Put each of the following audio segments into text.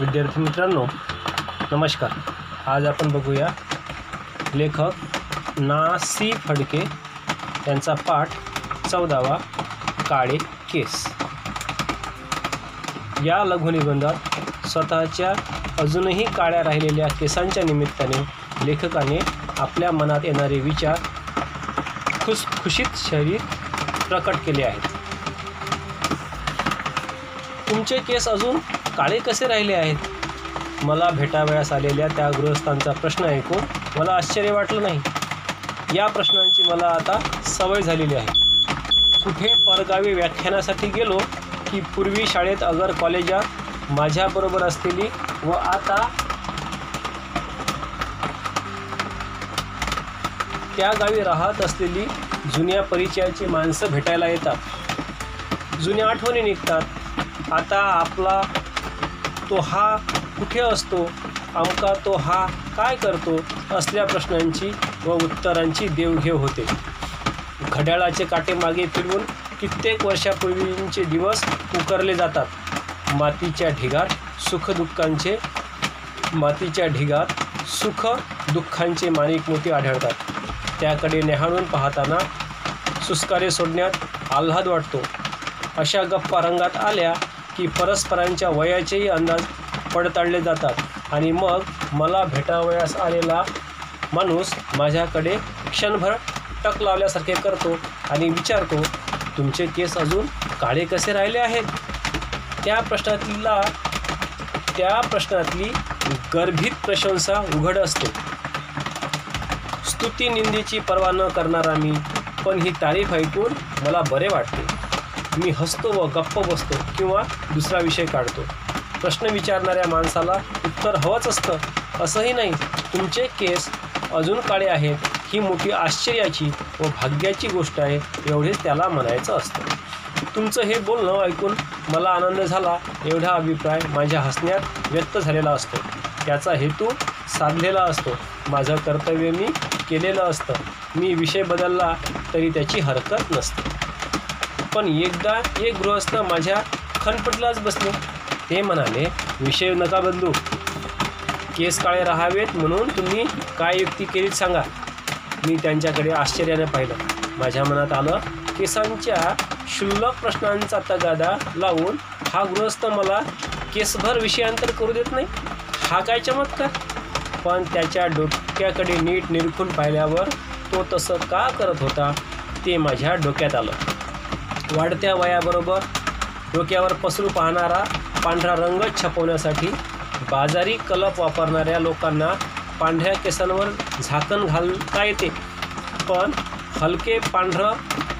विद्यार्थी मित्रांनो नमस्कार. आज आपण बघूया लेखक ना सी फडके यांचा पाठ चौदावा काळे केस. या लघुनिबंधात स्वतःच्या अजूनही काळ्या राहिलेल्या केसांच्या निमित्ताने लेखकाने आपल्या मनात येणारे विचार खुसखुशीत शरीर प्रकट केले आहेत. तुमचे केस अजून काळे कसे राहिले आहेत? मला भेटावयास आलेल्या त्या गृहस्थांचा प्रश्न ऐकून मला आश्चर्य वाटलं नाही. या प्रश्नांची मला आता सवय झालेली आहे. कुठे परगावी व्याख्यानासाठी गेलो की पूर्वी शाळेत अगर कॉलेजात माझ्याबरोबर असलेली व आता त्या गावी राहत असलेली जुन्या परिचयाची माणसं भेटायला येतात. जुन्या आठवणी निघतात. आता आपला तो हा कुठे असतो? अमका तो हा काय करतो? असल्या प्रश्नांची व उत्तरांची देवघेव होते. घड्याळाचे काटे मागे फिरवून कित्येक वर्षापूर्वींचे दिवस उकरले जातात. मातीच्या ढिगात सुखदुःखांचे मातीच्या ढिगात सुख दुःखांचे माणिक मोती आढळतात. त्याकडे नेहाळून पाहताना सुस्कारे सोडण्यात आल्हाद वाटतो. अशा गप्पा रंगात आल्या की परस्परांच्या वयाचेही अंदाज पडताळले जातात. आणि मग मला भेटावयास आलेला माणूस माझ्याकडे क्षणभर टक लावल्यासारखे करतो आणि विचारतो तुमचे केस अजून काळे कसे राहिले आहेत? त्या प्रश्नातला त्या प्रश्नातली गर्भित प्रशंसा उघड असते. स्तुती निंदेची पर्वा न करणारा मी पण ही तारीफ ऐकून मला बरे वाटते. मी हसतो व गप्प बसतो किंवा दुसरा विषय काढतो. प्रश्न विचारणाऱ्या माणसाला उत्तर हवंच असतं. असंही नाही. तुमचे केस अजून काळे आहेत. ही मोठी आश्चर्याची व भाग्याची गोष्ट आहे एवढेच त्याला म्हणायचं असतं. तुमचं हे बोलणं ऐकून मला आनंद झाला एवढा अभिप्राय माझ्या हसण्यात व्यक्त झालेला असतो. त्याचा हेतू साधलेला असतो. माझं कर्तव्य मी केलेलं असतं. मी विषय बदलला तरी त्याची हरकत नसते. पण एकदा एक गृहस्थ माझ्या खनपटलाच बसले. ते म्हणाले विषय नका बदलू. केस काळे राहावेत म्हणून तुम्ही काय युक्ती केलीत सांगा. मी त्यांच्याकडे आश्चर्याने पाहिलं. माझ्या मनात आलं केसांच्या क्षुल्लक प्रश्नांचा तगादा लावून हा गृहस्थ मला केसभर विषयांतर करू देत नाही? हा काय चमत्कार? पण त्याच्या डोक्याकडे नीट निरखून पाहिल्यावर तो तसं का करत होता ते माझ्या डोक्यात आलं. वाढत्या वयाबरोबर डोक्यावर पसरू पाहणारा पांढरा रंग छपवण्यासाठी बाजारी कलप वापरणाऱ्या लोकांना पांढऱ्या केसांवर झाकण घालता येते. पण हलके पांढरं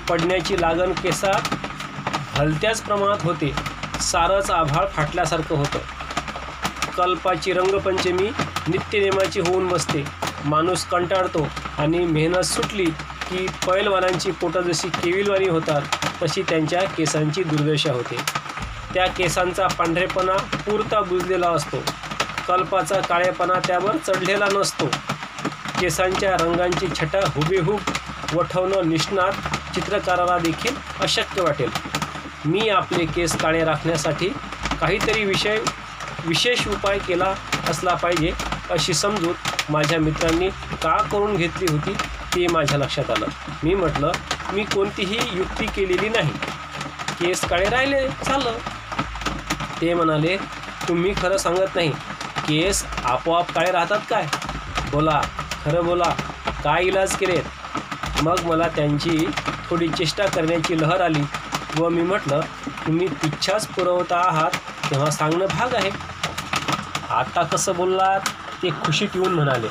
पडण्याची लागण केसात हलत्याच प्रमाणात होते. सारंच आभाळ फाटल्यासारखं होतं. कल्पाची रंगपंचमी नित्यनेमाची होऊन बसते. माणूस कंटाळतो आणि मेहनत सुटली की पैलवानांची पोटं जशी केविलवाणी होतात तशी त्यांच्या केसांची दुर्दशा होते. त्या केसांचा पांढरेपणा पुरता बुजलेला असतो. कल्पाचा काळेपणा त्यावर चढलेला नसतो. केसांच्या रंगांची छटा हुबेहूब वठवणं निष्णात चित्रकाराला देखील अशक्य वाटेल. मी आपले केस काळे राखण्यासाठी काहीतरी विषय विशेष उपाय केला असला पाहिजे अशी समजूत माझ्या मित्रांनी का करून घेतली होती? ते माझ्या लक्षात आलं. मी म्हटलं मी कोणतीही युक्ती केलेली नाही. केस काळे राहिले झालं. ते म्हणाले तुम्ही खरं सांगत नाही. केस आपोआप काळे राहतात काय? बोला खरं बोला. काय इलाज केलेत? मग मला त्यांची थोडी चेष्टा करण्याची लहर आली व मी म्हटलं तुम्ही तिच्छाच पुरवता आहात तेव्हा सांगणं भाग आहे. आता कसं बोललात? ते खुशीत येऊन म्हणाले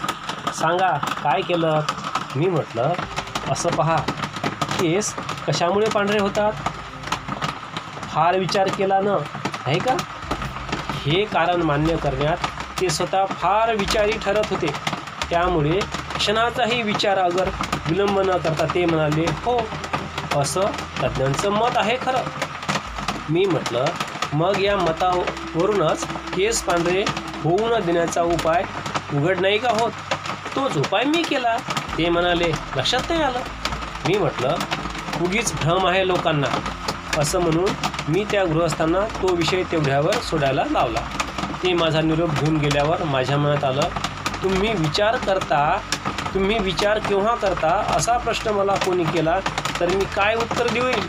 सांगा काय केलं? मी म्हटलं असं पहा केस कशामुळे पांढरे होतात? फार विचार केला न आहे का? हे कारण मान्य करण्यात ते स्वतः फार विचारी ठरत होते. त्यामुळे क्षणाचाही विचार अगर विलंब न करता ते म्हणाले हो असं तज्ज्ञांचं मत आहे खरं. मी म्हटलं मग या मतावरूनच केस पांढरे होऊ न देण्याचा उपाय उघड नाही का होत? तोच उपाय मी केला. ते म्हणाले लक्षात नाही आलं? मी म्हटलं उगीच भ्रम आहे लोकांना. असं म्हणून मी त्या गृहस्थांना तो विषय तेवढ्यावर सोडायला लावला. ते माझा निरोप घेऊन गेल्यावर माझ्या मनात आलं तुम्ही विचार करता तुम्ही विचार केव्हा करता असा प्रश्न मला कोणी केला तर मी काय उत्तर देईल?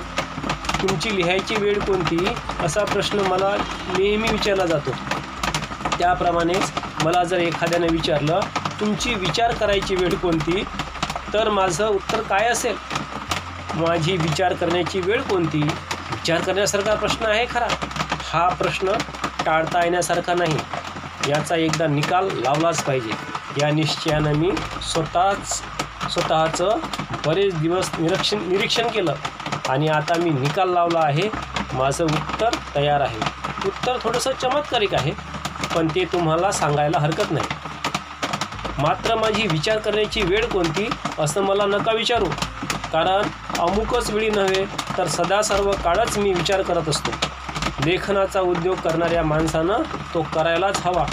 तुमची लिहायची वेळ कोणती? असा प्रश्न मला नेहमी विचारला जातो. त्याप्रमाणेच मला जर एखाद्याने विचारलं तुमची विचार करायची वेळ कोणती? तर माझं उत्तर काय असेल? माझी विचार करण्याची वेळ कोणती? विचार करण्यासारखा प्रश्न आहे खरा. हा प्रश्न टाळता येण्यासारखा नाही. याचा एकदा निकाल लावलाच पाहिजे. या निश्चयानं मी स्वतःच स्वतःचं बरेच दिवस निरीक्षण निरीक्षण केलं आणि आता मी निकाल लावला आहे. माझं उत्तर तयार आहे. उत्तर थोडंसं चमत्कारिक आहे पण ते तुम्हाला सांगायला हरकत नाही. मात्र माझी विचार करण्याची वेळ कोणती असं मला नका विचारू. कारण अमुकच वेळी नव्हे तर सदा सर्व काळच मी विचार करत असतो. लेखनाचा उद्योग करणाऱ्या माणसानं तो करायलाच हवा.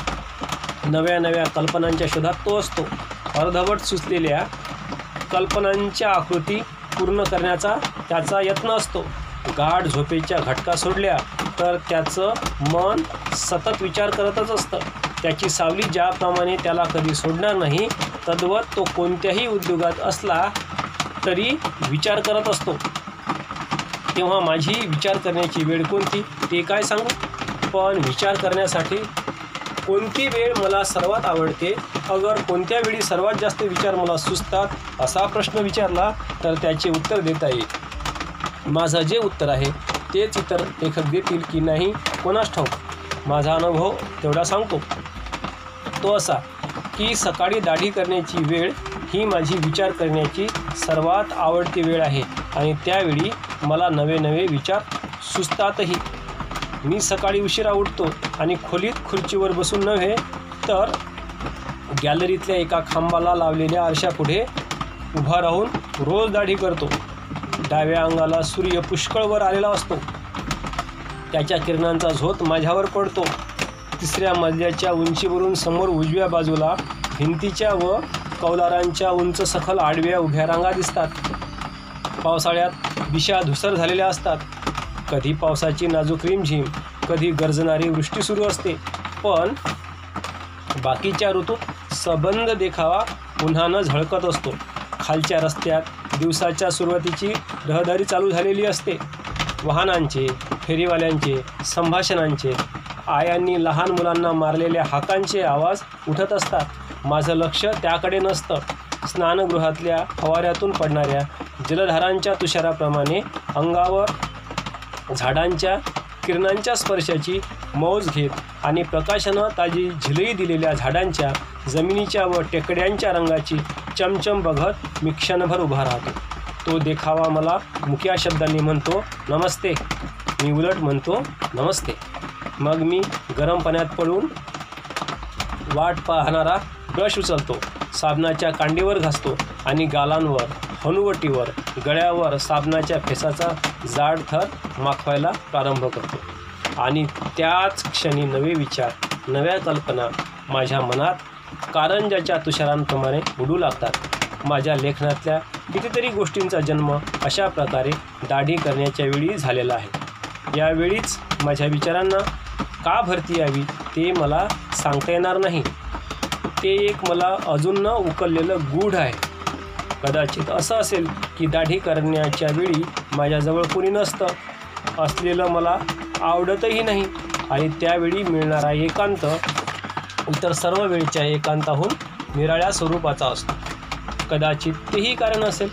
नव्या नव्या कल्पनांच्या शोधात तो असतो. अर्धवट सुचलेल्या कल्पनांच्या आकृती पूर्ण करण्याचा त्याचा यत्न असतो. गाढ झोपेच्या घटका सोडल्या तर त्याचं मन सतत विचार करतच असतं. त्याची सावली ज्याप्रमाणे त्याला कधी सोडणार नाही तद्वत तो कोणत्याही उद्योगात असला तरी विचार करत असतो. तेव्हा माझी विचार करण्याची वेळ कोणती? ते काय सांगू? पण विचार करण्यासाठी कोणती वेळ मला सर्वात आवडते? अगर कोणत्या वेळी सर्वात जास्त विचार मला सुचतात असा प्रश्न विचारला तर त्याचे उत्तर देता येईल. माझं जे उत्तर आहे तेच इतर लेखक देतील की नाही कोणास ठाऊक? माझा अनुभव तेवढा सांगतो. तो असा की सकाळी दाढी करण्याची वेळ ही माझी विचार करण्याची सर्वात आवडती वेळ आहे आणि त्यावेळी मला नवे नवे विचार सुचतातही. मी सकाळी उशिरा उठतो आणि खोलीत खुर्चीवर बसून नव्हे तर गॅलरीतल्या एका खांबाला लावलेल्या आरशापुढे उभा राहून रोज दाढी करतो. डाव्या अंगाला सूर्य पुष्कळवर आलेला असतो. त्याच्या किरणांचा झोत माझ्यावर पडतो. तिसऱ्या मजल्याच्या उंचीवरून समोर उजव्या बाजूला भिंतीच्या व कौलारांच्या उंच सखल आडव्या उभ्या रांगा दिसतात. पावसाळ्यात दिशा धुसर झालेल्या असतात. कधी पावसाची नाजूक रिमझिम कधी गरजणारी वृष्टी सुरू असते. पण बाकीच्या ऋतूत सबंध देखावा उन्हानं झळकत असतो. खालच्या रस्त्यात दिवसाच्या सुरुवातीची रहदारी चालू झालेली असते. वाहनांचे फेरीवाल्यांचे संभाषणांचे आयांनी लहान मुलांना मारलेल्या हाकांचे आवाज उठत असतात. माझं लक्ष त्याकडे नसतं. स्नानगृहातल्या फवाऱ्यातून पडणाऱ्या जलधारांच्या तुषाराप्रमाणे अंगावर झाडांच्या किरणांच्या स्पर्शाची मौज घेत आणि प्रकाशानं ताजी झिलई दिलेल्या झाडांच्या जमिनीच्या व टेकड्यांच्या रंगाची चमचम बघत मी क्षणभर उभा राहतो. तो देखावा मला मुख्या शब्दांनी म्हणतो नमस्ते. मी उलट म्हणतो नमस्ते. मग मी गरम पाण्यात पडून वाट पाहणारा ब्रश उचलतो. साबणाच्या कांडीवर घासतो आणि गालांवर हनुवटीवर गळ्यावर साबणाच्या फेसाचा जाड थर माखवायला प्रारंभ करतो. आणि त्याच क्षणी नवे विचार नव्या कल्पना माझ्या मनात कारंजाच्या तुषारांप्रमाणे उडू लागतात. माझ्या लेखनातल्या कितीतरी गोष्टींचा जन्म अशा प्रकारे दाढी करण्याच्या वेळी झालेला आहे. यावेळीच माझ्या विचारांना का भरती यावी ते मला सांगता येणार नाही. ते एक मला अजून न उकललेलं गूढ आहे. कदाचित असं असेल की दाढी करण्याच्या वेळी माझ्याजवळ कोणी नसतं. असलेलं मला आवडतही नाही आणि त्यावेळी मिळणारा एकांत इतर सर्व वेळच्या एकांताहून निराळ्या स्वरूपाचा असतो. कदाचित तेही कारण असेल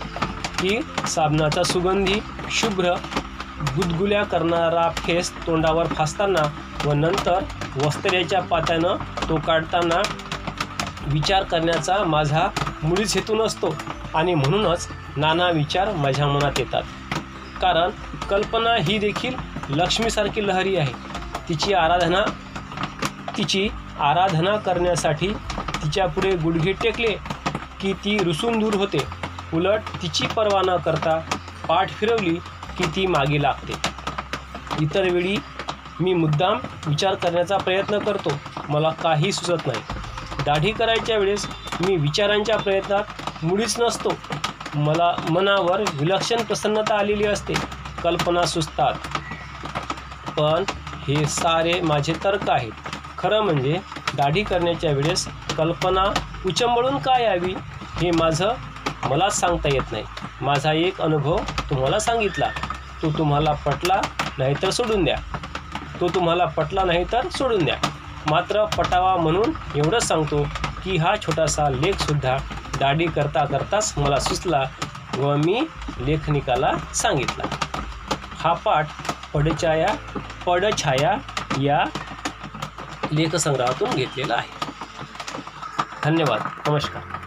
की साबणाचा सुगंधी शुभ्र गुदगुल्या करणारा फेस तोंडावर फासताना व नंतर वस्त्र्याच्या पात्यानं तो काढताना विचार करण्याचा माझा मुळीच हेतू नसतो आणि म्हणूनच नाना विचार माझ्या मनात येतात. कारण कल्पना ही देखील लक्ष्मीसारखी लहरी आहे. तिची आराधना तिची आराधना करण्यासाठी तिच्यापुढे गुडघे टेकले की ती रुसून दूर होते. उलट तिची पर्वा न करता पाठ फिरवली किती मागे लागते? इतर वेळी मी मुद्दाम विचार करण्याचा प्रयत्न करतो. मला काही सुचत नाही. दाढी करायच्या वेळेस मी विचारांच्या प्रयत्नात मुळीच नसतो. मला मनावर विलक्षण प्रसन्नता आलेली असते. कल्पना सुचतात. पण हे सारे माझे तर्क आहेत. खरं म्हणजे दाढी करण्याच्या वेळेस कल्पना उचंबळून काय यावी हे माझं मलाच सांगता येत नाही. माझा एक अनुभव तुम्हाला सांगितला. तो तुम्हाला पटला नाही तर सोडून द्या. तो तुम्हाला पटला नाही तर सोडून द्या. मात्र पटावा म्हणून एवढंच सांगतो की हा छोटासा लेखसुद्धा दाढी करता करताच मला सुचला व मी लेखनिकाला सांगितला. हा पाठ पडछाया पडछाया या लेखसंग्रहातून घेतलेला आहे. धन्यवाद. नमस्कार.